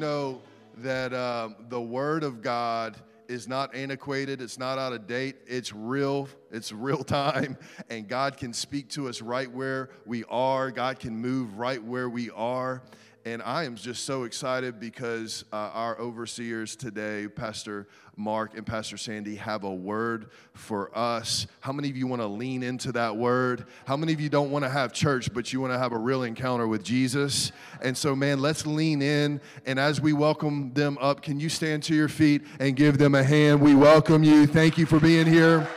know that um, the Word of God is not antiquated, it's not out of date, it's real, it's real time, and God can speak to us right where we are. God can move right where we are. And I am just so excited because uh, our overseers today, Pastor Mark and Pastor Sandy, have a word for us. How many of you want to lean into that word? How many of you don't want to have church, but you want to have a real encounter with Jesus? And so, man, let's lean in. And as we welcome them up, can you stand to your feet and give them a hand? We welcome you. Thank you for being here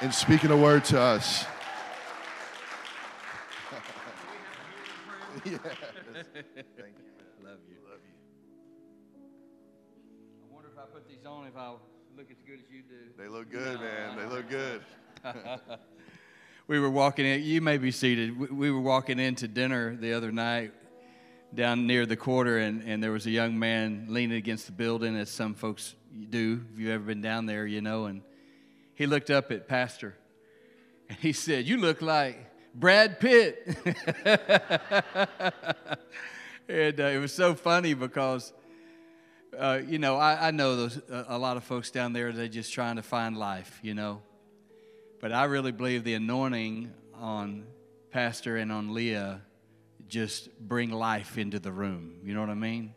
and speaking a word to us. Look good, no. man. They look good. we were walking in. You may be seated. We were walking into dinner the other night down near the quarter, and, and there was a young man leaning against the building, as some folks do. If you've ever been down there, you know. And he looked up at Pastor, and he said, "You look like Brad Pitt." and uh, it was so funny because, uh, you know, I, I know those, uh, a lot of folks down there, they're just trying to find life, you know. But I really believe the anointing on Pastor and on Leah just bring life into the room. You know what I mean?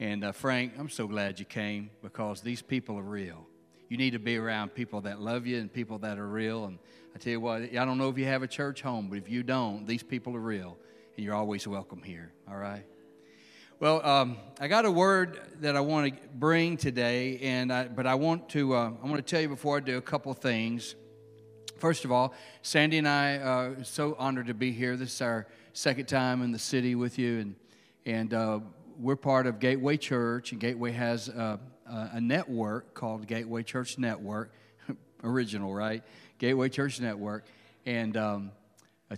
And uh, Frank, I'm so glad you came because these people are real. You need to be around people that love you and people that are real. And I tell you what, I don't know if you have a church home, but if you don't, these people are real and you're always welcome here. All right. Well, um, I got a word that I want to bring today, and I, but I want to uh, I want to tell you before I do a couple things. First of all, Sandy and I are uh, so honored to be here. This is our second time in the city with you, and and uh, we're part of Gateway Church, and Gateway has a, a network called Gateway Church Network, original, right? Gateway Church Network, and um,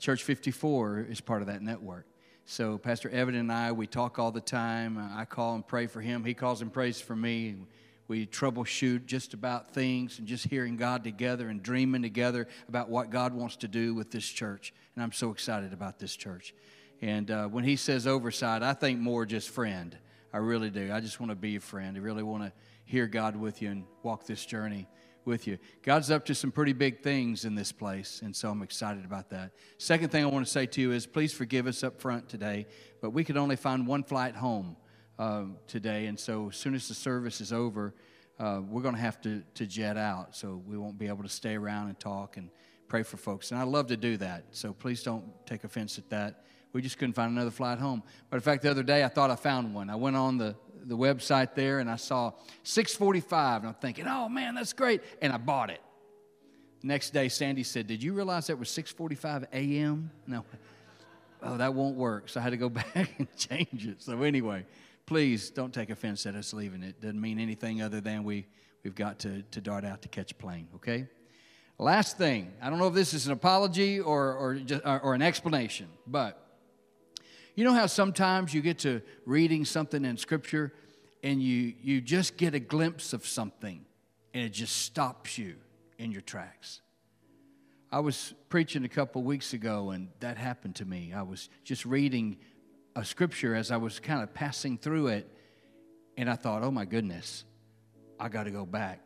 Church 54 is part of that network. So Pastor Evan and I, we talk all the time. I call and pray for him. He calls and prays for me. We troubleshoot just about things and just hearing God together and dreaming together about what God wants to do with this church. And I'm so excited about this church. And uh, when he says oversight, I think more just friend. I really do. I just want to be a friend. I really want to hear God with you and walk this journey with you. God's up to some pretty big things in this place, and so I'm excited about that. Second thing I want to say to you is please forgive us up front today, but we could only find one flight home uh, today, and so as soon as the service is over, uh, we're going to have to, to jet out, so we won't be able to stay around and talk and pray for folks. And I love to do that, so please don't take offense at that. We just couldn't find another flight home. But in fact, the other day I thought I found one. I went on the the website there and I saw 645 and I'm thinking, oh man, that's great. And I bought it. Next day, Sandy said, Did you realize that was 645 a.m.? No. Oh, that won't work. So I had to go back and change it. So anyway, please don't take offense at us leaving it. Doesn't mean anything other than we, we've got to, to dart out to catch a plane, okay? Last thing, I don't know if this is an apology or, or, just, or, or an explanation, but you know how sometimes you get to reading something in Scripture and you, you just get a glimpse of something and it just stops you in your tracks? I was preaching a couple weeks ago and that happened to me. I was just reading a scripture as I was kind of passing through it and I thought, oh my goodness, I got to go back.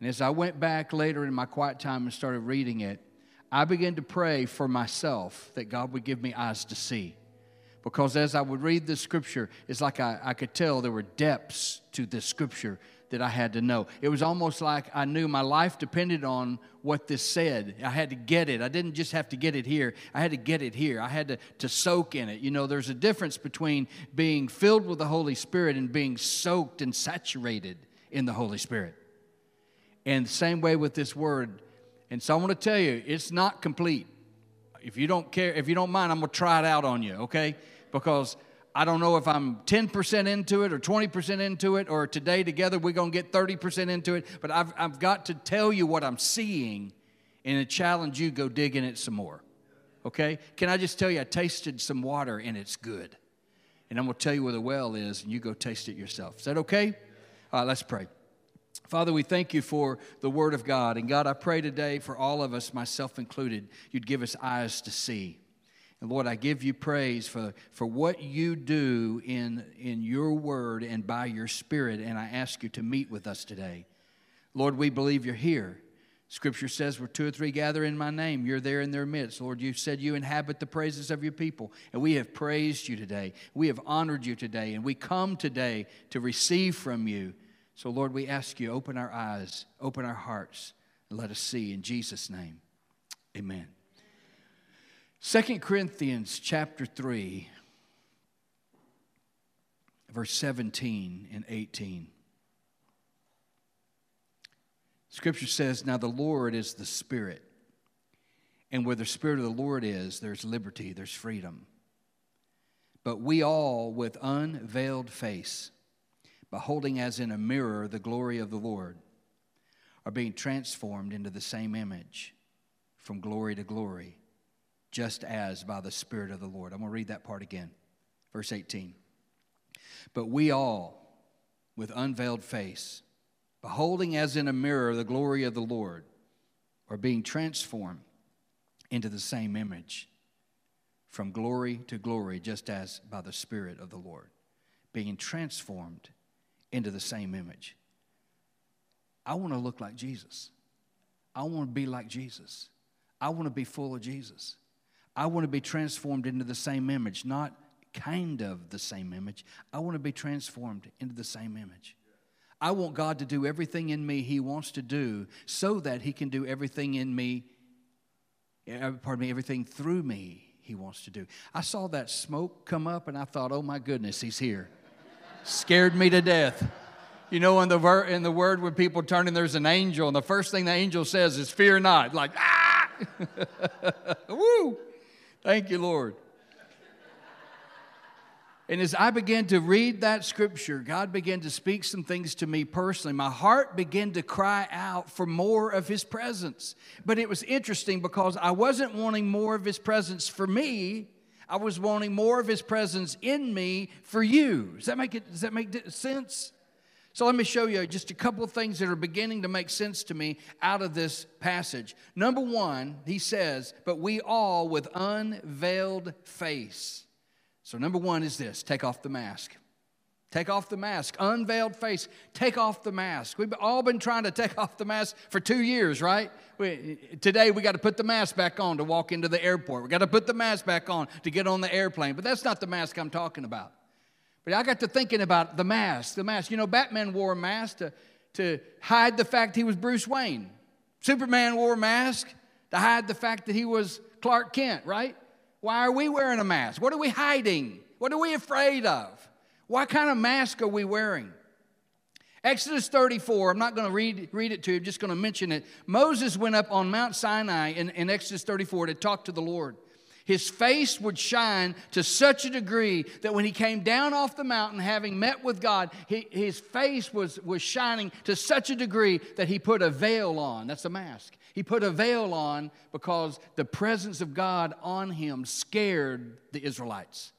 And as I went back later in my quiet time and started reading it, I began to pray for myself that God would give me eyes to see because as I would read the scripture, it's like I, I could tell there were depths to this scripture that I had to know. It was almost like I knew my life depended on what this said. I had to get it. I didn't just have to get it here, I had to get it here. I had to, to soak in it. You know, there's a difference between being filled with the Holy Spirit and being soaked and saturated in the Holy Spirit. And the same way with this word. And so I want to tell you, it's not complete. If you don't care, if you don't mind, I'm going to try it out on you, okay? Because I don't know if I'm 10% into it or 20% into it, or today together we're going to get 30% into it. But I've, I've got to tell you what I'm seeing and challenge you go dig in it some more. Okay? Can I just tell you, I tasted some water and it's good. And I'm going to tell you where the well is, and you go taste it yourself. Is that okay? All right, let's pray. Father, we thank you for the Word of God. And God, I pray today for all of us, myself included, you'd give us eyes to see. And Lord, I give you praise for, for what you do in, in your word and by your spirit, and I ask you to meet with us today. Lord, we believe you're here. Scripture says, where two or three gather in my name, you're there in their midst. Lord, you said you inhabit the praises of your people. And we have praised you today. We have honored you today. And we come today to receive from you. So, Lord, we ask you, open our eyes, open our hearts, and let us see. In Jesus' name, amen. 2 Corinthians chapter 3, verse 17 and 18. Scripture says, Now the Lord is the Spirit. And where the Spirit of the Lord is, there's liberty, there's freedom. But we all, with unveiled face, beholding as in a mirror the glory of the Lord, are being transformed into the same image from glory to glory, just as by the Spirit of the Lord. I'm going to read that part again. Verse 18. But we all, with unveiled face, beholding as in a mirror the glory of the Lord, are being transformed into the same image from glory to glory, just as by the Spirit of the Lord, being transformed into the same image. I want to look like Jesus. I want to be like Jesus. I want to be full of Jesus. I want to be transformed into the same image, not kind of the same image. I want to be transformed into the same image. I want God to do everything in me He wants to do so that He can do everything in me, uh, pardon me, everything through me He wants to do. I saw that smoke come up and I thought, oh my goodness, He's here. Scared me to death. You know, in the, ver- in the word, when people turn and there's an angel, and the first thing the angel says is, Fear not. Like, ah! Woo! Thank you, Lord. And as I began to read that scripture, God began to speak some things to me personally. My heart began to cry out for more of His presence. But it was interesting because I wasn't wanting more of His presence for me. I was wanting more of His presence in me for you. Does that make, it, does that make sense? So let me show you just a couple of things that are beginning to make sense to me out of this passage. Number one, he says, But we all with unveiled face. So, number one is this take off the mask. Take off the mask. Unveiled face. Take off the mask. We've all been trying to take off the mask for two years, right? We, today we got to put the mask back on to walk into the airport. We got to put the mask back on to get on the airplane. But that's not the mask I'm talking about. But I got to thinking about the mask. The mask. You know, Batman wore a mask to, to hide the fact he was Bruce Wayne. Superman wore a mask to hide the fact that he was Clark Kent, right? Why are we wearing a mask? What are we hiding? What are we afraid of? What kind of mask are we wearing? Exodus 34, I'm not going to read, read it to you, I'm just going to mention it. Moses went up on Mount Sinai in, in Exodus 34 to talk to the Lord. His face would shine to such a degree that when he came down off the mountain, having met with God, he, his face was, was shining to such a degree that he put a veil on. That's a mask. He put a veil on because the presence of God on him scared the Israelites.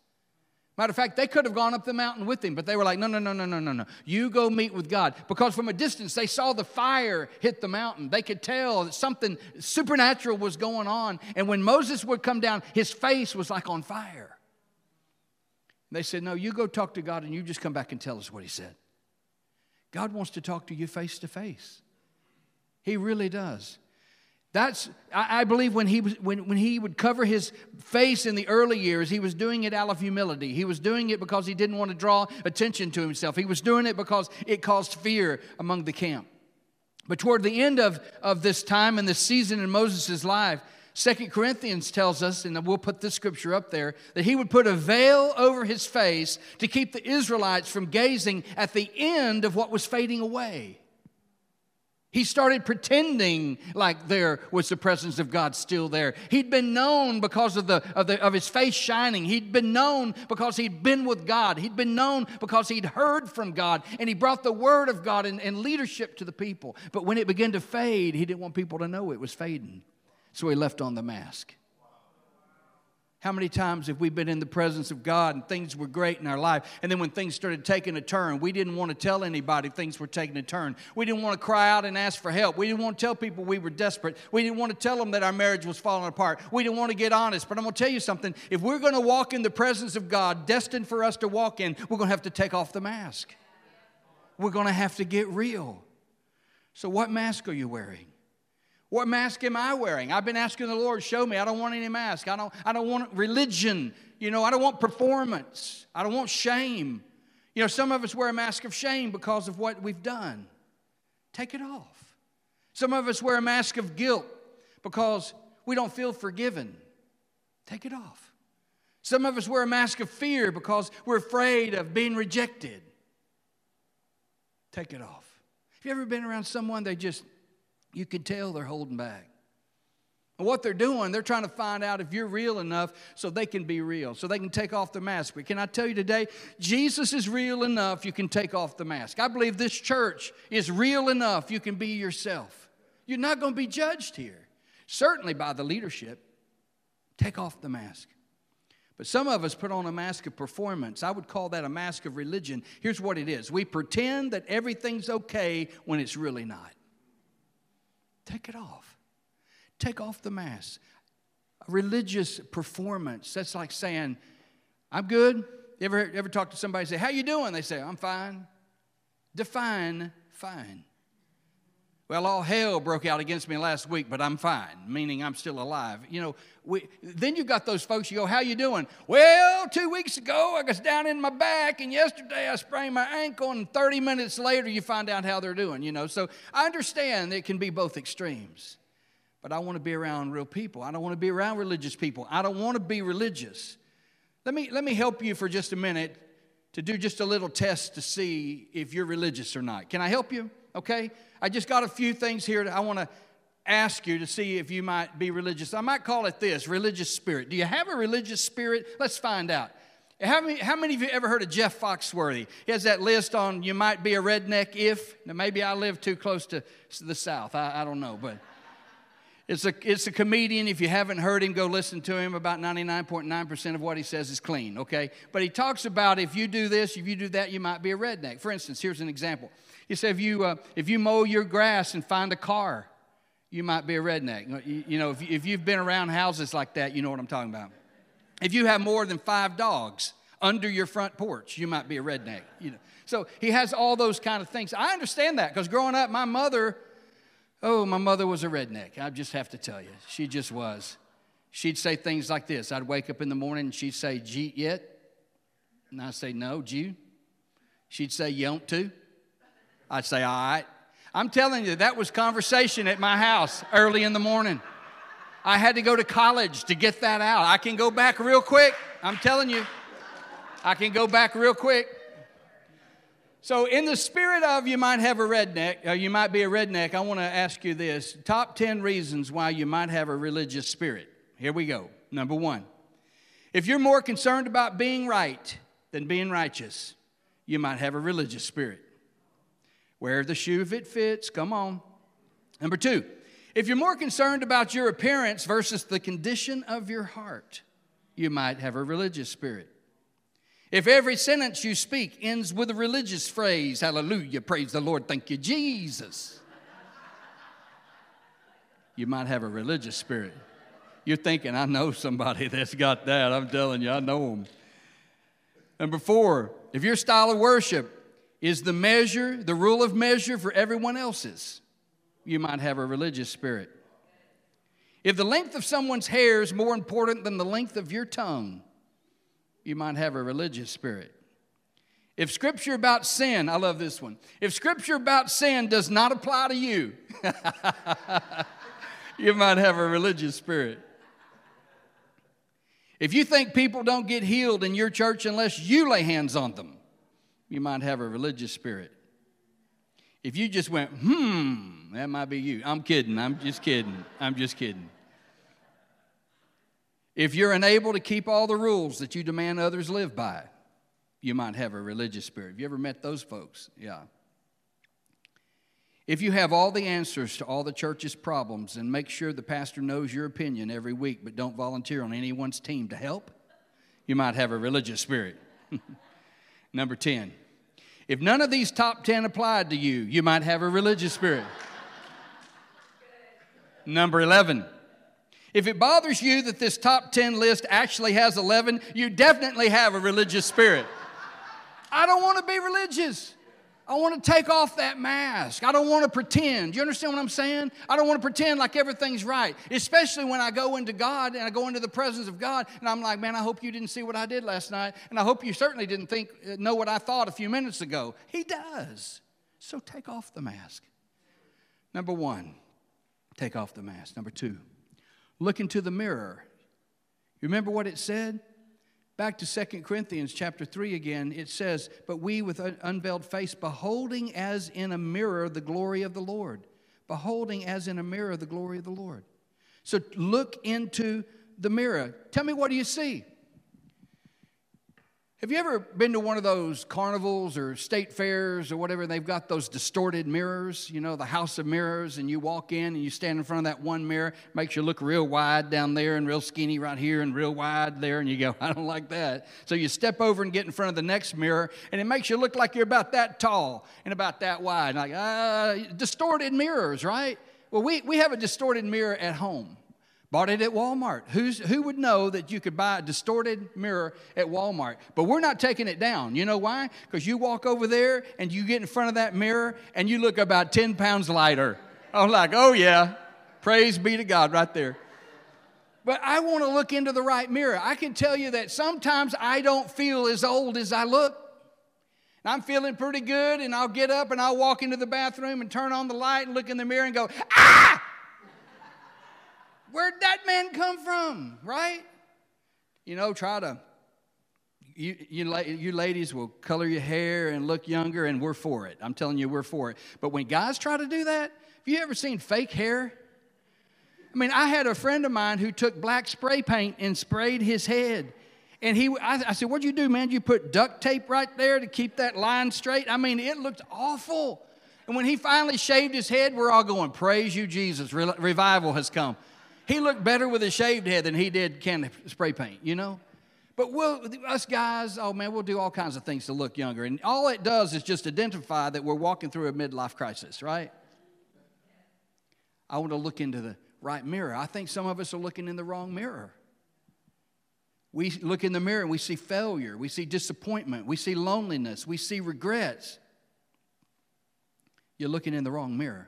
Matter of fact, they could have gone up the mountain with him, but they were like, no, no, no, no, no, no, no. You go meet with God. Because from a distance, they saw the fire hit the mountain. They could tell that something supernatural was going on. And when Moses would come down, his face was like on fire. They said, no, you go talk to God and you just come back and tell us what he said. God wants to talk to you face to face. He really does. That's, I, believe when he, was, when, when he would cover his face in the early years, he was doing it out of humility. He was doing it because he didn't want to draw attention to himself. He was doing it because it caused fear among the camp. But toward the end of, of this time and this season in Moses' life, Second Corinthians tells us, and we'll put this scripture up there, that he would put a veil over his face to keep the Israelites from gazing at the end of what was fading away. He started pretending like there was the presence of God still there. He'd been known because of, the, of, the, of his face shining. He'd been known because he'd been with God. He'd been known because he'd heard from God. And he brought the word of God and, and leadership to the people. But when it began to fade, he didn't want people to know it was fading. So he left on the mask. How many times have we been in the presence of God and things were great in our life? And then when things started taking a turn, we didn't want to tell anybody things were taking a turn. We didn't want to cry out and ask for help. We didn't want to tell people we were desperate. We didn't want to tell them that our marriage was falling apart. We didn't want to get honest. But I'm going to tell you something. If we're going to walk in the presence of God, destined for us to walk in, we're going to have to take off the mask. We're going to have to get real. So, what mask are you wearing? What mask am I wearing? I've been asking the Lord, show me. I don't want any mask. I don't, I don't want religion. You know, I don't want performance. I don't want shame. You know, some of us wear a mask of shame because of what we've done. Take it off. Some of us wear a mask of guilt because we don't feel forgiven. Take it off. Some of us wear a mask of fear because we're afraid of being rejected. Take it off. Have you ever been around someone they just you can tell they're holding back. And what they're doing, they're trying to find out if you're real enough so they can be real, so they can take off the mask. But can I tell you today, Jesus is real enough, you can take off the mask. I believe this church is real enough, you can be yourself. You're not going to be judged here, certainly by the leadership. Take off the mask. But some of us put on a mask of performance. I would call that a mask of religion. Here's what it is we pretend that everything's okay when it's really not. Take it off. Take off the mask. A religious performance. That's like saying, I'm good. You ever, ever talk to somebody say, How you doing? They say, I'm fine. Define fine. Well, all hell broke out against me last week, but I'm fine, meaning I'm still alive. You know, we, then you've got those folks, you go, how you doing? Well, two weeks ago, I was down in my back, and yesterday I sprained my ankle, and 30 minutes later, you find out how they're doing, you know. So I understand it can be both extremes, but I want to be around real people. I don't want to be around religious people. I don't want to be religious. Let me, let me help you for just a minute to do just a little test to see if you're religious or not. Can I help you? Okay? I just got a few things here that I want to ask you to see if you might be religious. I might call it this religious spirit. Do you have a religious spirit? Let's find out. How many, how many of you ever heard of Jeff Foxworthy? He has that list on you might be a redneck if. Now, maybe I live too close to the South. I, I don't know, but it's a, it's a comedian. If you haven't heard him, go listen to him. About 99.9% of what he says is clean, okay? But he talks about if you do this, if you do that, you might be a redneck. For instance, here's an example. He said, if you, uh, if you mow your grass and find a car, you might be a redneck. You, you know, if, if you've been around houses like that, you know what I'm talking about. If you have more than five dogs under your front porch, you might be a redneck. You know. So he has all those kind of things. I understand that because growing up, my mother, oh, my mother was a redneck. I just have to tell you, she just was. She'd say things like this. I'd wake up in the morning and she'd say, Jeet yet? And I'd say, no, Jew. She'd say, you don't to? I'd say, all right. I'm telling you, that was conversation at my house early in the morning. I had to go to college to get that out. I can go back real quick. I'm telling you, I can go back real quick. So, in the spirit of you might have a redneck, or you might be a redneck, I want to ask you this top 10 reasons why you might have a religious spirit. Here we go. Number one, if you're more concerned about being right than being righteous, you might have a religious spirit. Wear the shoe if it fits. Come on. Number two, if you're more concerned about your appearance versus the condition of your heart, you might have a religious spirit. If every sentence you speak ends with a religious phrase, hallelujah, praise the Lord, thank you, Jesus, you might have a religious spirit. You're thinking, I know somebody that's got that. I'm telling you, I know them. Number four, if your style of worship is the measure, the rule of measure for everyone else's, you might have a religious spirit. If the length of someone's hair is more important than the length of your tongue, you might have a religious spirit. If scripture about sin, I love this one. If scripture about sin does not apply to you, you might have a religious spirit. If you think people don't get healed in your church unless you lay hands on them, you might have a religious spirit. If you just went, hmm, that might be you. I'm kidding. I'm just kidding. I'm just kidding. If you're unable to keep all the rules that you demand others live by, you might have a religious spirit. Have you ever met those folks? Yeah. If you have all the answers to all the church's problems and make sure the pastor knows your opinion every week but don't volunteer on anyone's team to help, you might have a religious spirit. Number 10. If none of these top 10 applied to you, you might have a religious spirit. Number 11. If it bothers you that this top 10 list actually has 11, you definitely have a religious spirit. I don't want to be religious. I want to take off that mask. I don't want to pretend. You understand what I'm saying? I don't want to pretend like everything's right, especially when I go into God and I go into the presence of God and I'm like, man, I hope you didn't see what I did last night. And I hope you certainly didn't think, uh, know what I thought a few minutes ago. He does. So take off the mask. Number one, take off the mask. Number two, look into the mirror. You remember what it said? Back to 2 Corinthians chapter 3 again, it says, But we with unveiled face, beholding as in a mirror the glory of the Lord. Beholding as in a mirror the glory of the Lord. So look into the mirror. Tell me, what do you see? Have you ever been to one of those carnivals or state fairs or whatever? They've got those distorted mirrors, you know, the house of mirrors, and you walk in and you stand in front of that one mirror, makes you look real wide down there and real skinny right here and real wide there, and you go, I don't like that. So you step over and get in front of the next mirror, and it makes you look like you're about that tall and about that wide. Like, uh, distorted mirrors, right? Well, we, we have a distorted mirror at home. Bought it at Walmart. Who's, who would know that you could buy a distorted mirror at Walmart? But we're not taking it down. You know why? Because you walk over there and you get in front of that mirror and you look about 10 pounds lighter. I'm like, oh yeah, praise be to God right there. But I want to look into the right mirror. I can tell you that sometimes I don't feel as old as I look. I'm feeling pretty good, and I'll get up and I'll walk into the bathroom and turn on the light and look in the mirror and go, ah! Where'd that man come from, right? You know, try to, you, you, you ladies will color your hair and look younger, and we're for it. I'm telling you, we're for it. But when guys try to do that, have you ever seen fake hair? I mean, I had a friend of mine who took black spray paint and sprayed his head. And he, I, I said, What'd you do, man? You put duct tape right there to keep that line straight? I mean, it looked awful. And when he finally shaved his head, we're all going, Praise you, Jesus. Re- revival has come. He looked better with a shaved head than he did can spray paint, you know? But we'll, us guys, oh man, we'll do all kinds of things to look younger. And all it does is just identify that we're walking through a midlife crisis, right? I want to look into the right mirror. I think some of us are looking in the wrong mirror. We look in the mirror and we see failure, we see disappointment, we see loneliness, we see regrets. You're looking in the wrong mirror.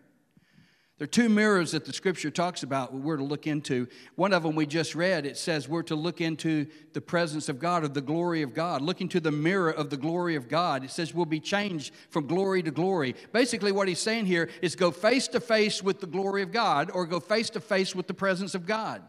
There are two mirrors that the scripture talks about we're to look into. One of them we just read, it says we're to look into the presence of God or the glory of God, look into the mirror of the glory of God. It says we'll be changed from glory to glory. Basically, what he's saying here is go face to face with the glory of God or go face to face with the presence of God.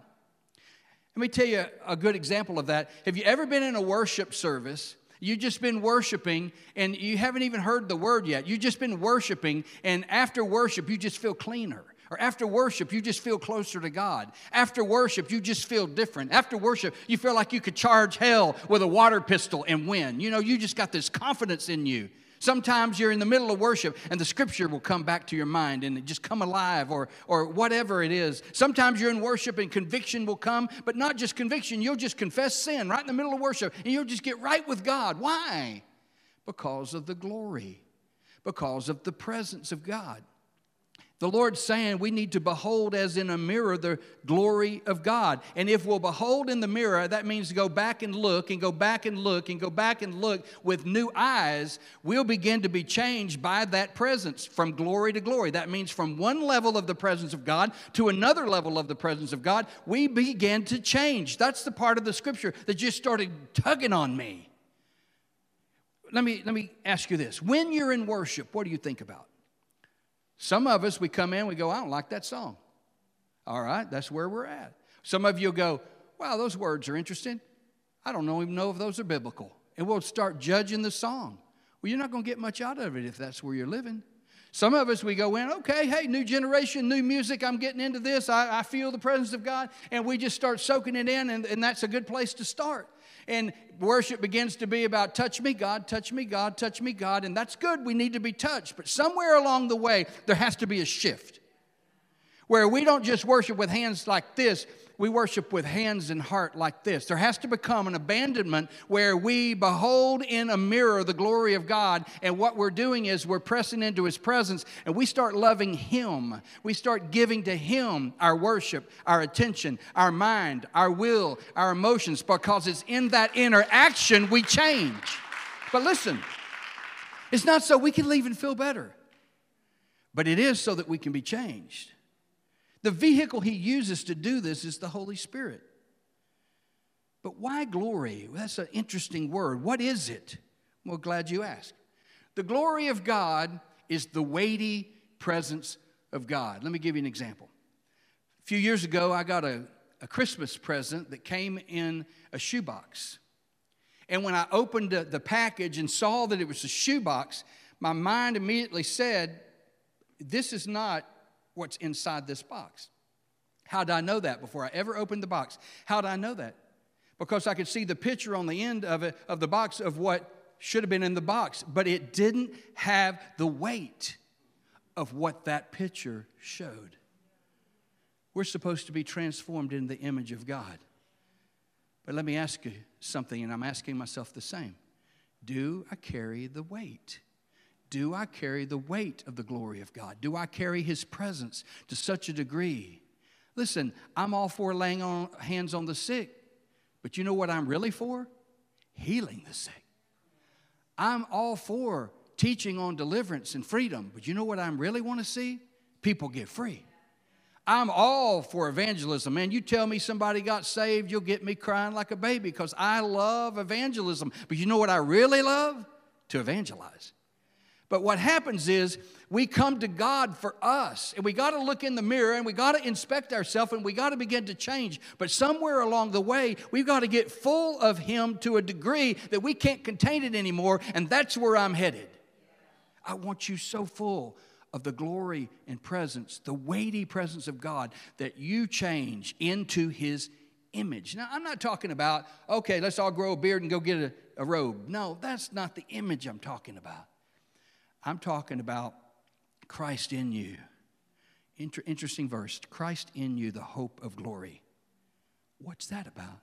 Let me tell you a good example of that. Have you ever been in a worship service You've just been worshiping and you haven't even heard the word yet. You've just been worshiping, and after worship, you just feel cleaner. Or after worship, you just feel closer to God. After worship, you just feel different. After worship, you feel like you could charge hell with a water pistol and win. You know, you just got this confidence in you. Sometimes you're in the middle of worship and the scripture will come back to your mind and just come alive or, or whatever it is. Sometimes you're in worship and conviction will come, but not just conviction. You'll just confess sin right in the middle of worship and you'll just get right with God. Why? Because of the glory, because of the presence of God. The Lord's saying we need to behold as in a mirror the glory of God. And if we'll behold in the mirror, that means to go back and look and go back and look and go back and look with new eyes, we'll begin to be changed by that presence from glory to glory. That means from one level of the presence of God to another level of the presence of God, we begin to change. That's the part of the scripture that just started tugging on me. Let me, let me ask you this. When you're in worship, what do you think about? Some of us, we come in, we go, I don't like that song. All right, that's where we're at. Some of you go, wow, those words are interesting. I don't even know if those are biblical. And we'll start judging the song. Well, you're not going to get much out of it if that's where you're living. Some of us, we go in, okay, hey, new generation, new music, I'm getting into this. I, I feel the presence of God. And we just start soaking it in, and, and that's a good place to start. And worship begins to be about touch me, God, touch me, God, touch me, God. And that's good. We need to be touched. But somewhere along the way, there has to be a shift where we don't just worship with hands like this, we worship with hands and heart like this. There has to become an abandonment where we behold in a mirror the glory of God, and what we're doing is we're pressing into His presence and we start loving Him. We start giving to Him our worship, our attention, our mind, our will, our emotions, because it's in that interaction we change. But listen, it's not so we can leave and feel better, but it is so that we can be changed. The vehicle he uses to do this is the Holy Spirit. But why glory? That's an interesting word. What is it? Well, glad you asked. The glory of God is the weighty presence of God. Let me give you an example. A few years ago, I got a, a Christmas present that came in a shoebox. And when I opened the, the package and saw that it was a shoebox, my mind immediately said, This is not what's inside this box. How did I know that before I ever opened the box? How did I know that? Because I could see the picture on the end of it of the box of what should have been in the box, but it didn't have the weight of what that picture showed. We're supposed to be transformed in the image of God. But let me ask you something, and I'm asking myself the same. Do I carry the weight? Do I carry the weight of the glory of God? Do I carry His presence to such a degree? Listen, I'm all for laying on, hands on the sick, but you know what I'm really for? Healing the sick. I'm all for teaching on deliverance and freedom, but you know what I really want to see? People get free. I'm all for evangelism. Man, you tell me somebody got saved, you'll get me crying like a baby because I love evangelism. But you know what I really love? To evangelize. But what happens is we come to God for us, and we got to look in the mirror and we got to inspect ourselves and we got to begin to change. But somewhere along the way, we've got to get full of Him to a degree that we can't contain it anymore, and that's where I'm headed. I want you so full of the glory and presence, the weighty presence of God, that you change into His image. Now, I'm not talking about, okay, let's all grow a beard and go get a, a robe. No, that's not the image I'm talking about. I'm talking about Christ in you. Inter- interesting verse Christ in you, the hope of glory. What's that about?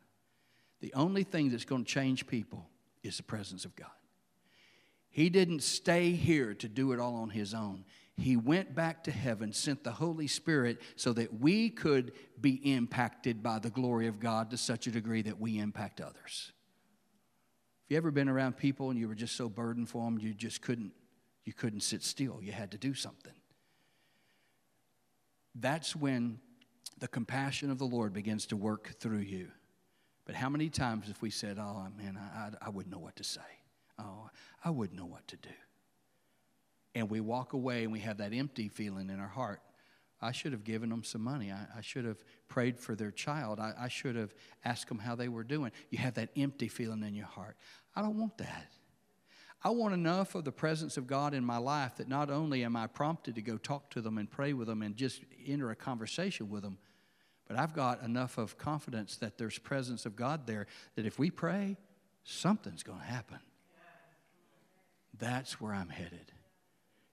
The only thing that's going to change people is the presence of God. He didn't stay here to do it all on his own. He went back to heaven, sent the Holy Spirit so that we could be impacted by the glory of God to such a degree that we impact others. Have you ever been around people and you were just so burdened for them you just couldn't you couldn't sit still, you had to do something. That's when the compassion of the Lord begins to work through you. But how many times have we said, Oh, man, I, I, I wouldn't know what to say? Oh, I wouldn't know what to do. And we walk away and we have that empty feeling in our heart. I should have given them some money. I, I should have prayed for their child. I, I should have asked them how they were doing. You have that empty feeling in your heart. I don't want that. I want enough of the presence of God in my life that not only am I prompted to go talk to them and pray with them and just enter a conversation with them, but I've got enough of confidence that there's presence of God there that if we pray, something's going to happen. That's where I'm headed.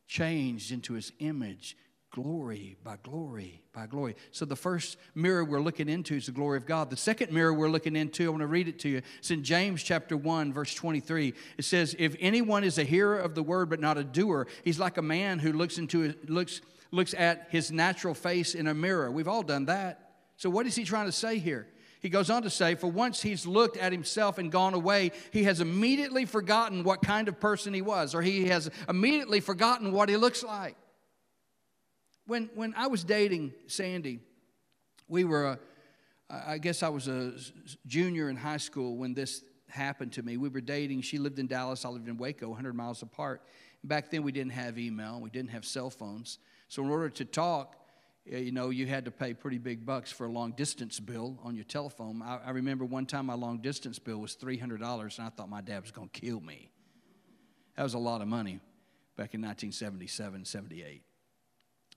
Changed into his image, glory by glory by glory. So the first mirror we're looking into is the glory of God. The second mirror we're looking into, I want to read it to you. It's in James chapter 1, verse 23. It says, If anyone is a hearer of the word but not a doer, he's like a man who looks into looks looks at his natural face in a mirror. We've all done that. So what is he trying to say here? He goes on to say, For once he's looked at himself and gone away, he has immediately forgotten what kind of person he was, or he has immediately forgotten what he looks like. When, when I was dating Sandy, we were, uh, a, I guess I was a junior in high school when this happened to me. We were dating. She lived in Dallas, I lived in Waco, 100 miles apart. Back then, we didn't have email, we didn't have cell phones. So, in order to talk, you know, you had to pay pretty big bucks for a long distance bill on your telephone. I, I remember one time my long distance bill was $300, and I thought my dad was going to kill me. That was a lot of money back in 1977, 78.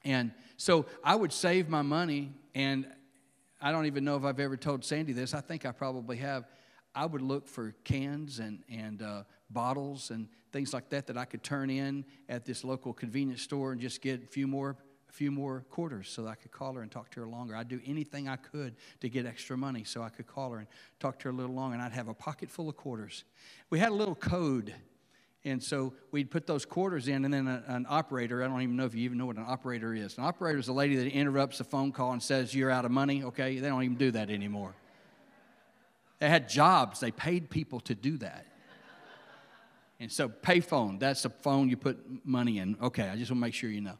And so I would save my money, and I don't even know if I've ever told Sandy this. I think I probably have. I would look for cans and, and uh, bottles and things like that that I could turn in at this local convenience store and just get a few more a few more quarters so that I could call her and talk to her longer. I'd do anything I could to get extra money so I could call her and talk to her a little longer, and I'd have a pocket full of quarters. We had a little code, and so we'd put those quarters in, and then a, an operator, I don't even know if you even know what an operator is. An operator is a lady that interrupts a phone call and says, You're out of money, okay? They don't even do that anymore. They had jobs, they paid people to do that. And so, payphone, that's a phone you put money in. Okay, I just want to make sure you know.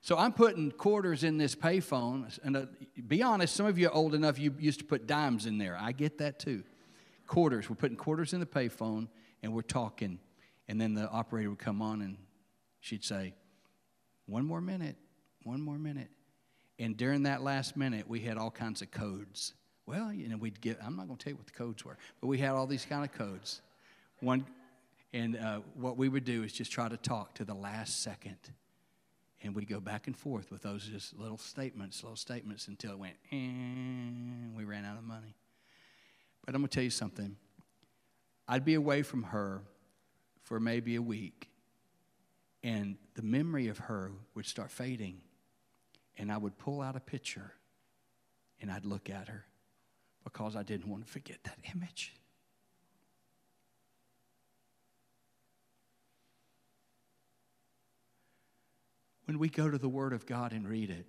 So I'm putting quarters in this payphone, and uh, be honest, some of you are old enough you used to put dimes in there. I get that too. Quarters, we're putting quarters in the payphone, and we're talking, and then the operator would come on, and she'd say, "One more minute, one more minute," and during that last minute, we had all kinds of codes. Well, you know, we'd get. I'm not going to tell you what the codes were, but we had all these kind of codes. One, and uh, what we would do is just try to talk to the last second and we'd go back and forth with those just little statements, little statements until it went, and we ran out of money. But I'm going to tell you something. I'd be away from her for maybe a week, and the memory of her would start fading, and I would pull out a picture and I'd look at her because I didn't want to forget that image. When we go to the Word of God and read it,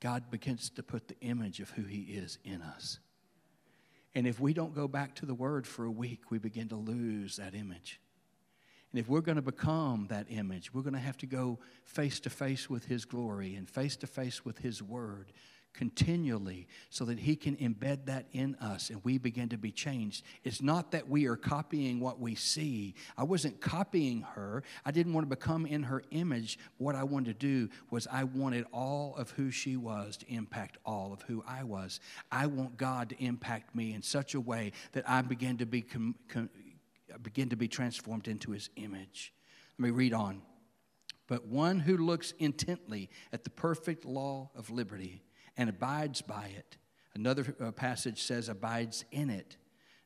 God begins to put the image of who He is in us. And if we don't go back to the Word for a week, we begin to lose that image. And if we're going to become that image, we're going to have to go face to face with His glory and face to face with His Word continually so that He can embed that in us and we begin to be changed. It's not that we are copying what we see. I wasn't copying her, I didn't want to become in her image. What I wanted to do was I wanted all of who she was to impact all of who I was. I want God to impact me in such a way that I begin to be. Com- com- begin to be transformed into his image. Let me read on. But one who looks intently at the perfect law of liberty and abides by it. Another uh, passage says, abides in it.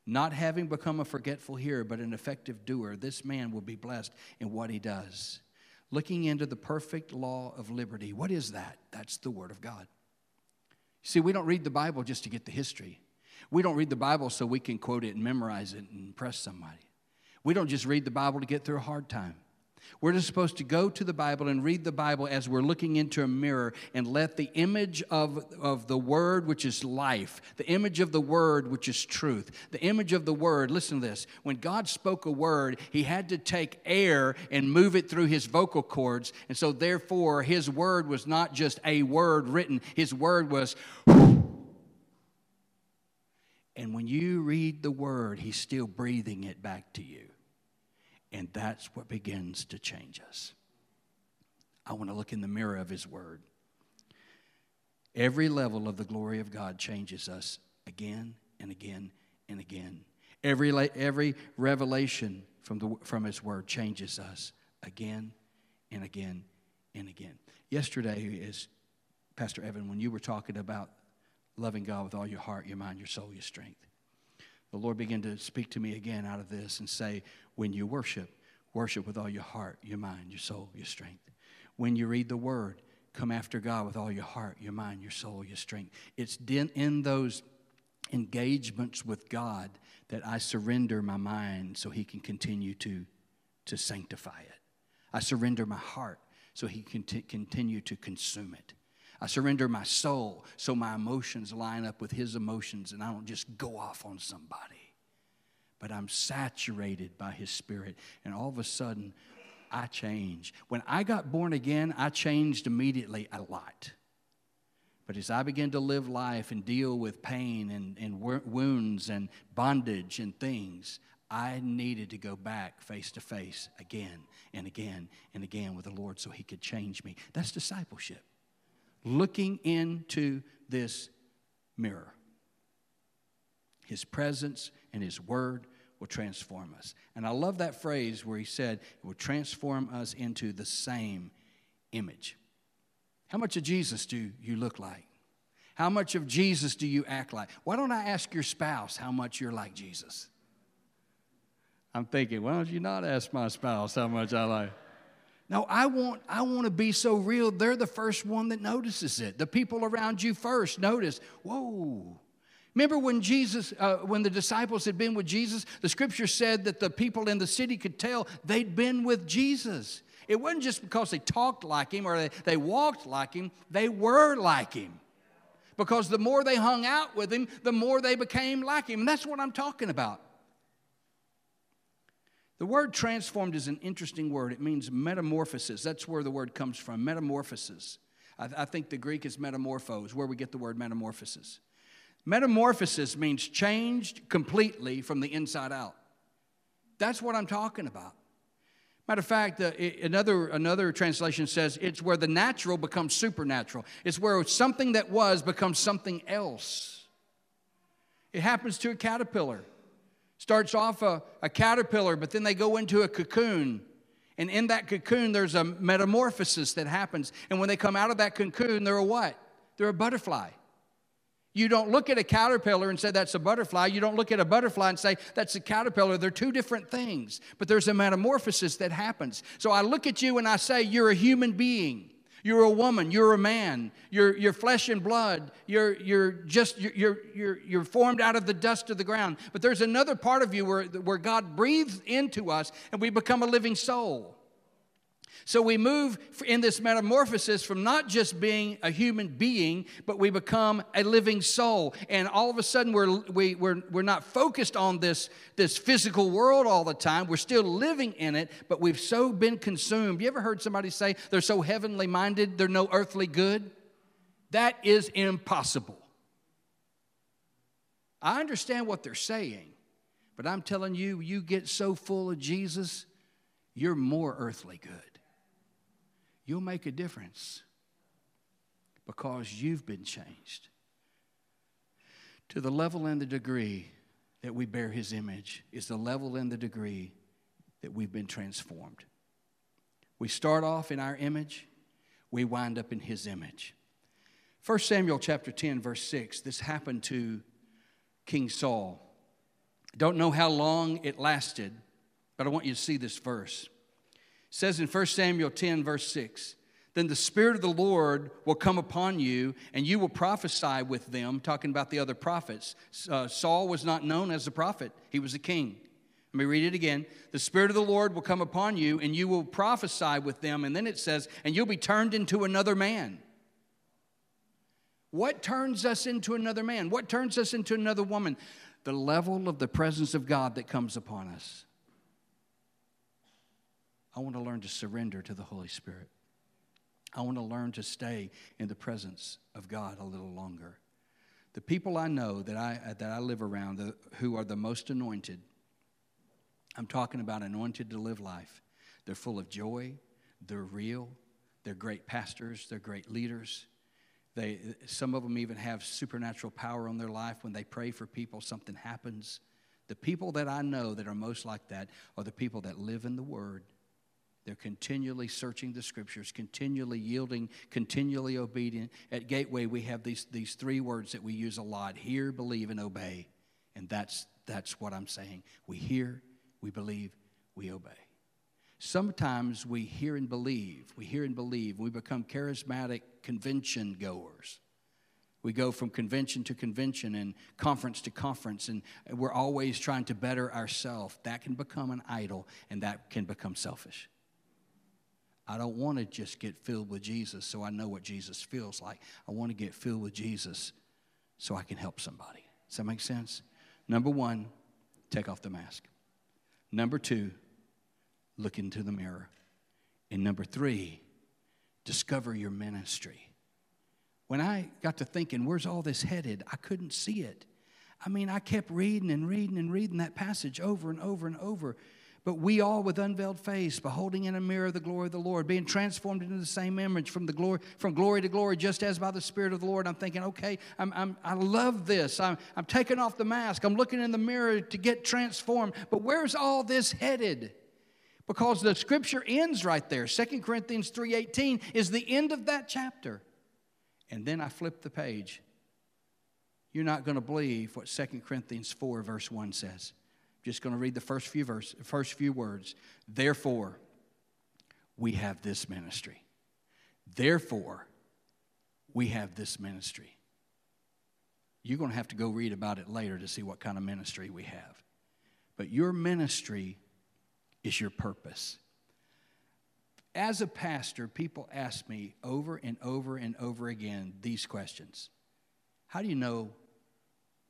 Not having become a forgetful hearer, but an effective doer, this man will be blessed in what he does. Looking into the perfect law of liberty. What is that? That's the Word of God. See, we don't read the Bible just to get the history. We don't read the Bible so we can quote it and memorize it and impress somebody. We don't just read the Bible to get through a hard time. We're just supposed to go to the Bible and read the Bible as we're looking into a mirror and let the image of, of the Word, which is life, the image of the Word, which is truth, the image of the Word, listen to this. When God spoke a word, He had to take air and move it through His vocal cords. And so, therefore, His Word was not just a word written, His Word was. And when you read the Word, He's still breathing it back to you. And that's what begins to change us. I want to look in the mirror of His Word. Every level of the glory of God changes us again and again and again. Every, every revelation from, the, from His Word changes us again and again and again. Yesterday, is Pastor Evan, when you were talking about loving God with all your heart, your mind, your soul, your strength, the Lord began to speak to me again out of this and say, when you worship, worship with all your heart, your mind, your soul, your strength. When you read the word, come after God with all your heart, your mind, your soul, your strength. It's in those engagements with God that I surrender my mind so He can continue to, to sanctify it. I surrender my heart so He can t- continue to consume it. I surrender my soul so my emotions line up with His emotions and I don't just go off on somebody but I'm saturated by His Spirit. And all of a sudden, I change. When I got born again, I changed immediately a lot. But as I began to live life and deal with pain and, and wounds and bondage and things, I needed to go back face to face again and again and again with the Lord so He could change me. That's discipleship. Looking into this mirror. His presence and His Word will transform us. And I love that phrase where He said, it will transform us into the same image. How much of Jesus do you look like? How much of Jesus do you act like? Why don't I ask your spouse how much you're like Jesus? I'm thinking, why don't you not ask my spouse how much I like? No, I want, I want to be so real. They're the first one that notices it. The people around you first notice, whoa. Remember when Jesus, uh, when the disciples had been with Jesus, the scripture said that the people in the city could tell they'd been with Jesus. It wasn't just because they talked like him or they, they walked like him, they were like him. Because the more they hung out with him, the more they became like him. And that's what I'm talking about. The word transformed is an interesting word. It means metamorphosis. That's where the word comes from metamorphosis. I, I think the Greek is metamorphos, where we get the word metamorphosis. Metamorphosis means changed completely from the inside out. That's what I'm talking about. Matter of fact, uh, another, another translation says it's where the natural becomes supernatural. It's where something that was becomes something else. It happens to a caterpillar. Starts off a, a caterpillar, but then they go into a cocoon. And in that cocoon, there's a metamorphosis that happens. And when they come out of that cocoon, they're a what? They're a butterfly. You don't look at a caterpillar and say that's a butterfly. You don't look at a butterfly and say that's a caterpillar. They're two different things, but there's a metamorphosis that happens. So I look at you and I say, You're a human being. You're a woman. You're a man. You're, you're flesh and blood. You're, you're just, you're, you're, you're formed out of the dust of the ground. But there's another part of you where, where God breathes into us and we become a living soul. So we move in this metamorphosis from not just being a human being, but we become a living soul. And all of a sudden, we're, we, we're, we're not focused on this, this physical world all the time. We're still living in it, but we've so been consumed. You ever heard somebody say they're so heavenly minded, they're no earthly good? That is impossible. I understand what they're saying, but I'm telling you, you get so full of Jesus, you're more earthly good you'll make a difference because you've been changed. To the level and the degree that we bear His image is the level and the degree that we've been transformed. We start off in our image, we wind up in His image. 1 Samuel chapter 10, verse 6, this happened to King Saul. Don't know how long it lasted, but I want you to see this verse says in 1 Samuel 10, verse 6 Then the Spirit of the Lord will come upon you, and you will prophesy with them, talking about the other prophets. Uh, Saul was not known as a prophet, he was a king. Let me read it again. The Spirit of the Lord will come upon you, and you will prophesy with them. And then it says, and you'll be turned into another man. What turns us into another man? What turns us into another woman? The level of the presence of God that comes upon us. I want to learn to surrender to the Holy Spirit. I want to learn to stay in the presence of God a little longer. The people I know that I, that I live around the, who are the most anointed, I'm talking about anointed to live life. They're full of joy, they're real, they're great pastors, they're great leaders. They, some of them even have supernatural power on their life. When they pray for people, something happens. The people that I know that are most like that are the people that live in the Word they're continually searching the scriptures, continually yielding, continually obedient. At Gateway, we have these, these three words that we use a lot hear, believe, and obey. And that's, that's what I'm saying. We hear, we believe, we obey. Sometimes we hear and believe, we hear and believe, we become charismatic convention goers. We go from convention to convention and conference to conference, and we're always trying to better ourselves. That can become an idol, and that can become selfish. I don't want to just get filled with Jesus so I know what Jesus feels like. I want to get filled with Jesus so I can help somebody. Does that make sense? Number one, take off the mask. Number two, look into the mirror. And number three, discover your ministry. When I got to thinking, where's all this headed? I couldn't see it. I mean, I kept reading and reading and reading that passage over and over and over. But we all, with unveiled face, beholding in a mirror the glory of the Lord, being transformed into the same image from, the glory, from glory to glory, just as by the Spirit of the Lord. I'm thinking, okay, I'm, I'm, i love this. I'm, I'm taking off the mask. I'm looking in the mirror to get transformed. But where's all this headed? Because the scripture ends right there. 2 Corinthians 3.18 is the end of that chapter. And then I flip the page you're not going to believe what 2 Corinthians 4, verse 1 says. Just going to read the first few verse, first few words. Therefore, we have this ministry. Therefore, we have this ministry. You're going to have to go read about it later to see what kind of ministry we have. But your ministry is your purpose. As a pastor, people ask me over and over and over again these questions How do you know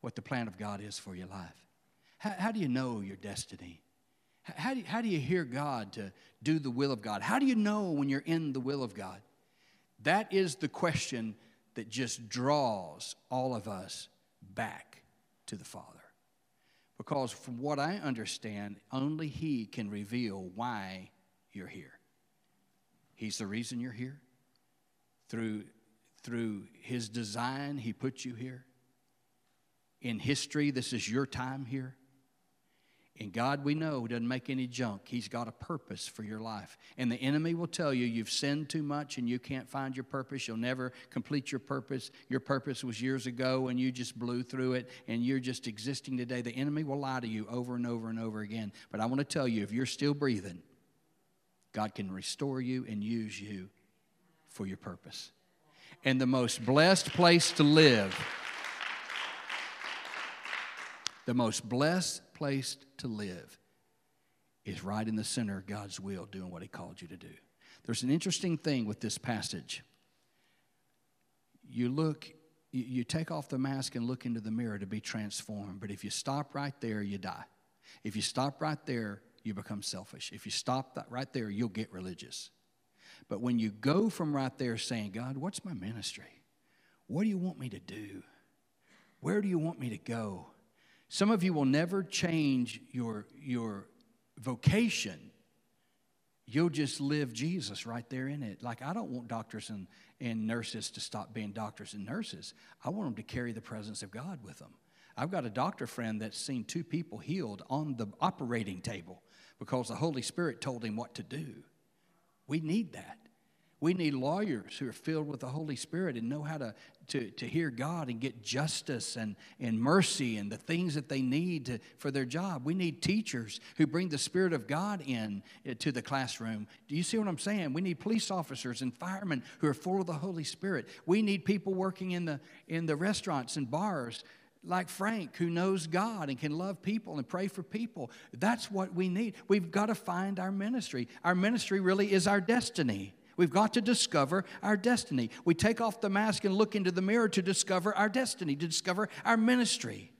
what the plan of God is for your life? How, how do you know your destiny? How do, you, how do you hear God to do the will of God? How do you know when you're in the will of God? That is the question that just draws all of us back to the Father. Because from what I understand, only He can reveal why you're here. He's the reason you're here. Through, through His design, He put you here. In history, this is your time here. And God, we know, doesn't make any junk. He's got a purpose for your life. And the enemy will tell you you've sinned too much and you can't find your purpose. You'll never complete your purpose. Your purpose was years ago and you just blew through it and you're just existing today. The enemy will lie to you over and over and over again. But I want to tell you if you're still breathing, God can restore you and use you for your purpose. And the most blessed place to live the most blessed place to live is right in the center of God's will, doing what He called you to do. There's an interesting thing with this passage. You look, you take off the mask and look into the mirror to be transformed, but if you stop right there, you die. If you stop right there, you become selfish. If you stop that right there, you'll get religious. But when you go from right there saying, God, what's my ministry? What do you want me to do? Where do you want me to go? Some of you will never change your, your vocation. You'll just live Jesus right there in it. Like, I don't want doctors and, and nurses to stop being doctors and nurses. I want them to carry the presence of God with them. I've got a doctor friend that's seen two people healed on the operating table because the Holy Spirit told him what to do. We need that. We need lawyers who are filled with the Holy Spirit and know how to, to, to hear God and get justice and, and mercy and the things that they need to, for their job. We need teachers who bring the Spirit of God in uh, to the classroom. Do you see what I'm saying? We need police officers and firemen who are full of the Holy Spirit. We need people working in the, in the restaurants and bars like Frank, who knows God and can love people and pray for people. That's what we need. We've got to find our ministry. Our ministry really is our destiny. We've got to discover our destiny. We take off the mask and look into the mirror to discover our destiny, to discover our ministry.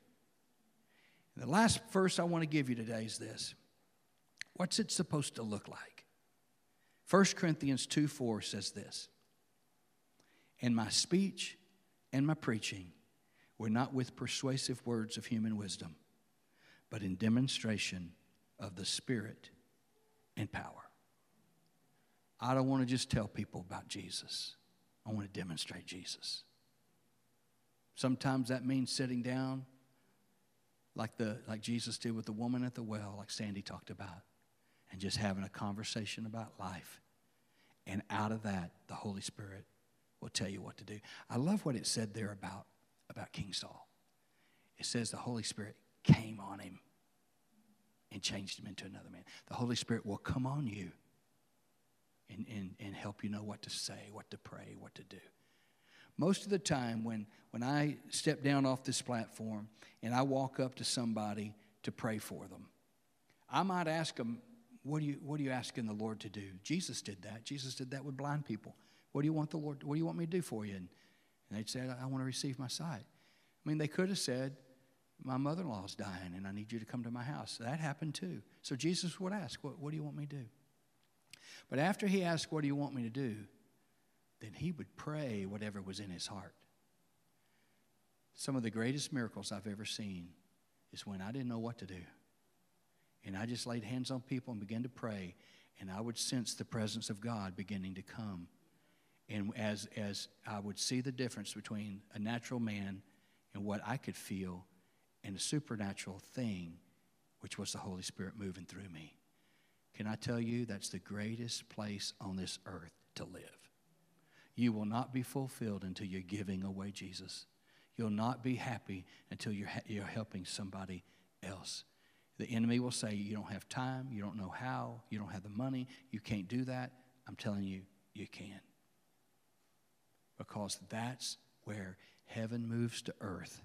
And the last verse I want to give you today is this What's it supposed to look like? 1 Corinthians 2 4 says this And my speech and my preaching were not with persuasive words of human wisdom, but in demonstration of the Spirit and power. I don't want to just tell people about Jesus. I want to demonstrate Jesus. Sometimes that means sitting down like, the, like Jesus did with the woman at the well, like Sandy talked about, and just having a conversation about life. And out of that, the Holy Spirit will tell you what to do. I love what it said there about, about King Saul. It says the Holy Spirit came on him and changed him into another man. The Holy Spirit will come on you and, and, and help you know what to say, what to pray, what to do. Most of the time, when, when I step down off this platform and I walk up to somebody to pray for them, I might ask them, what, do you, what are you asking the Lord to do? Jesus did that. Jesus did that with blind people. What do you want the Lord, what do you want me to do for you? And, and they'd say, I want to receive my sight. I mean, they could have said, my mother in law's dying and I need you to come to my house. That happened too. So Jesus would ask, what, what do you want me to do? But after he asked, What do you want me to do? then he would pray whatever was in his heart. Some of the greatest miracles I've ever seen is when I didn't know what to do. And I just laid hands on people and began to pray, and I would sense the presence of God beginning to come. And as, as I would see the difference between a natural man and what I could feel and a supernatural thing, which was the Holy Spirit moving through me. Can I tell you that's the greatest place on this earth to live? You will not be fulfilled until you're giving away Jesus. You'll not be happy until you're, ha- you're helping somebody else. The enemy will say, You don't have time, you don't know how, you don't have the money, you can't do that. I'm telling you, you can. Because that's where heaven moves to earth,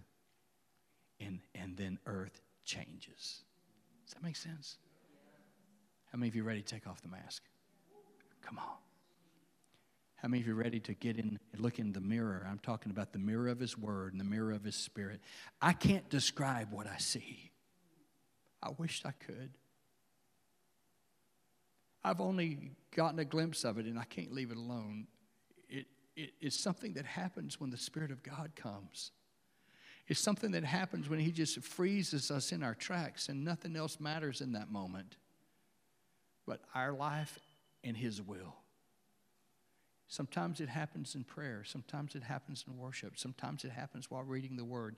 and, and then earth changes. Does that make sense? How many of you ready to take off the mask? Come on. How many of you are ready to get in and look in the mirror? I'm talking about the mirror of His Word and the mirror of His Spirit. I can't describe what I see. I wish I could. I've only gotten a glimpse of it and I can't leave it alone. It, it, it's something that happens when the Spirit of God comes. It's something that happens when He just freezes us in our tracks and nothing else matters in that moment but our life and His will. Sometimes it happens in prayer. Sometimes it happens in worship. Sometimes it happens while reading the Word.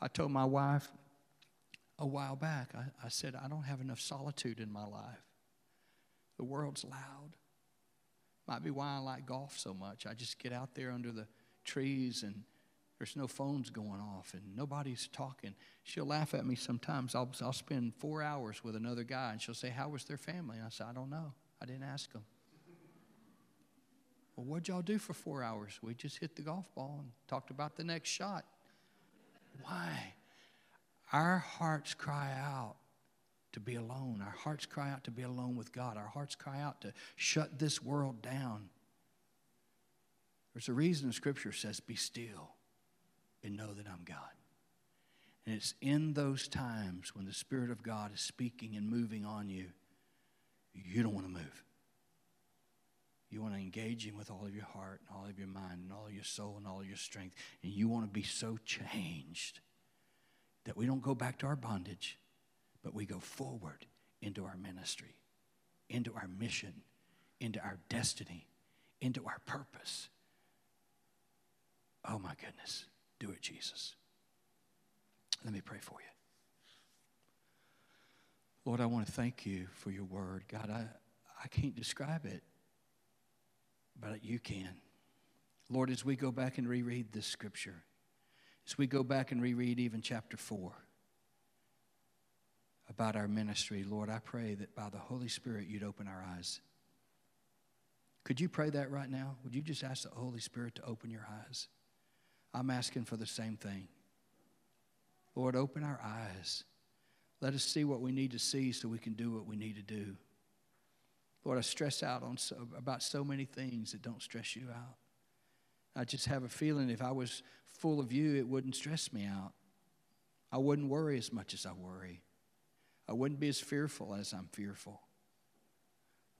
I told my wife a while back, I, I said, I don't have enough solitude in my life. The world's loud. Might be why I like golf so much. I just get out there under the trees and there's no phones going off and nobody's talking. She'll laugh at me sometimes. I'll, I'll spend four hours with another guy and she'll say, How was their family? And I say, I don't know. I didn't ask them. Well, what'd y'all do for four hours? We just hit the golf ball and talked about the next shot. Why? Our hearts cry out to be alone. Our hearts cry out to be alone with God. Our hearts cry out to shut this world down. There's a reason the Scripture says, Be still and know that I'm God. And it's in those times when the Spirit of God is speaking and moving on you, you don't want to move. You want to engage Him with all of your heart and all of your mind and all of your soul and all of your strength. And you want to be so changed that we don't go back to our bondage, but we go forward into our ministry, into our mission, into our destiny, into our purpose. Oh my goodness. Do it, Jesus. Let me pray for you. Lord, I want to thank you for your word. God, I, I can't describe it but you can. Lord, as we go back and reread this scripture, as we go back and reread even chapter 4 about our ministry, Lord, I pray that by the Holy Spirit you'd open our eyes. Could you pray that right now? Would you just ask the Holy Spirit to open your eyes? I'm asking for the same thing. Lord, open our eyes. Let us see what we need to see so we can do what we need to do. Lord, I stress out on so, about so many things that don't stress you out. I just have a feeling if I was full of you, it wouldn't stress me out. I wouldn't worry as much as I worry. I wouldn't be as fearful as I'm fearful.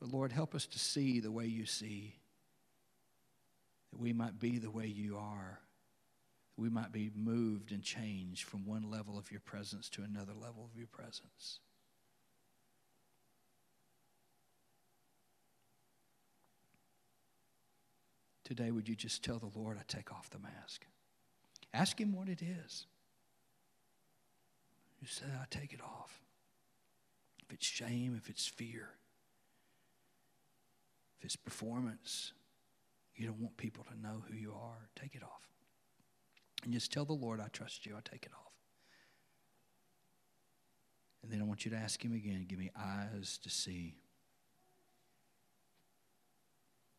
But Lord, help us to see the way you see, that we might be the way you are, we might be moved and changed from one level of your presence to another level of your presence. Today, would you just tell the Lord, I take off the mask? Ask Him what it is. You say, I take it off. If it's shame, if it's fear, if it's performance, you don't want people to know who you are, take it off. And just tell the Lord, I trust you, I take it off. And then I want you to ask Him again, give me eyes to see.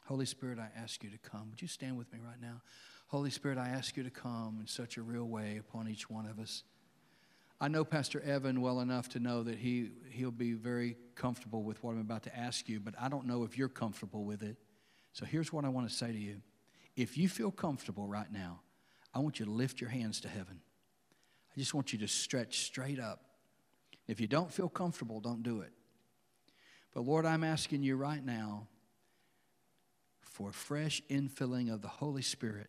Holy Spirit, I ask you to come. Would you stand with me right now? Holy Spirit, I ask you to come in such a real way upon each one of us. I know Pastor Evan well enough to know that he, he'll be very comfortable with what I'm about to ask you, but I don't know if you're comfortable with it. So here's what I want to say to you. If you feel comfortable right now, I want you to lift your hands to heaven. I just want you to stretch straight up. If you don't feel comfortable, don't do it. But Lord, I'm asking you right now for fresh infilling of the Holy Spirit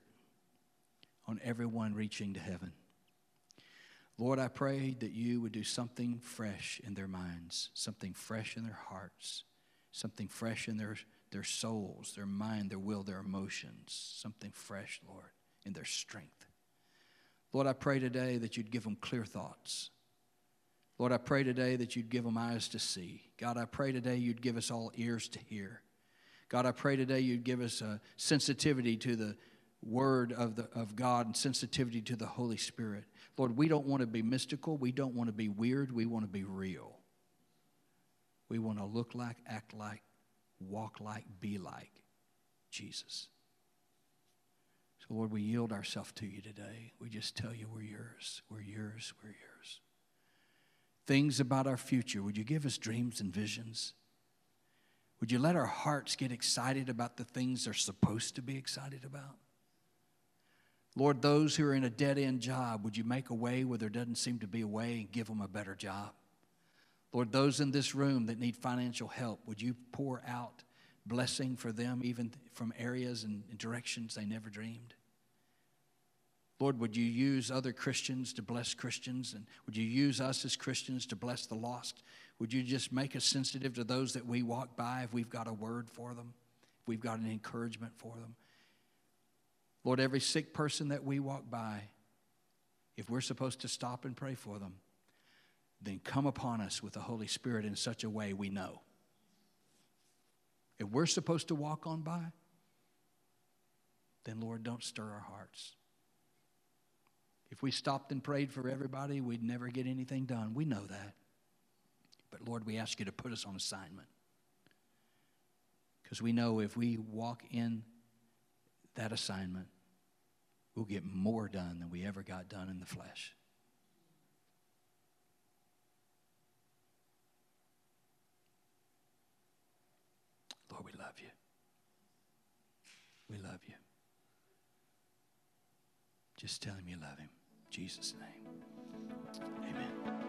on everyone reaching to heaven. Lord, I pray that you would do something fresh in their minds, something fresh in their hearts, something fresh in their, their souls, their mind, their will, their emotions, something fresh, Lord, in their strength. Lord, I pray today that you'd give them clear thoughts. Lord, I pray today that you'd give them eyes to see. God, I pray today you'd give us all ears to hear. God, I pray today you'd give us a sensitivity to the, word of, the, of God and sensitivity to the Holy Spirit. Lord, we don't want to be mystical. We don't want to be weird. We want to be real. We want to look like, act like, walk like, be like Jesus. So, Lord, we yield ourselves to you today. We just tell you we're yours. We're yours. We're yours. Things about our future, would you give us dreams and visions? Would you let our hearts get excited about the things they're supposed to be excited about? Lord, those who are in a dead end job, would you make a way where there doesn't seem to be a way and give them a better job? Lord, those in this room that need financial help, would you pour out blessing for them, even from areas and directions they never dreamed? Lord, would you use other Christians to bless Christians? And would you use us as Christians to bless the lost? Would you just make us sensitive to those that we walk by if we've got a word for them, if we've got an encouragement for them? Lord, every sick person that we walk by, if we're supposed to stop and pray for them, then come upon us with the Holy Spirit in such a way we know. If we're supposed to walk on by, then Lord, don't stir our hearts. If we stopped and prayed for everybody, we'd never get anything done. We know that. But Lord, we ask you to put us on assignment. Because we know if we walk in that assignment, we'll get more done than we ever got done in the flesh. Lord, we love you. We love you. Just tell him you love him. In Jesus' name. Amen.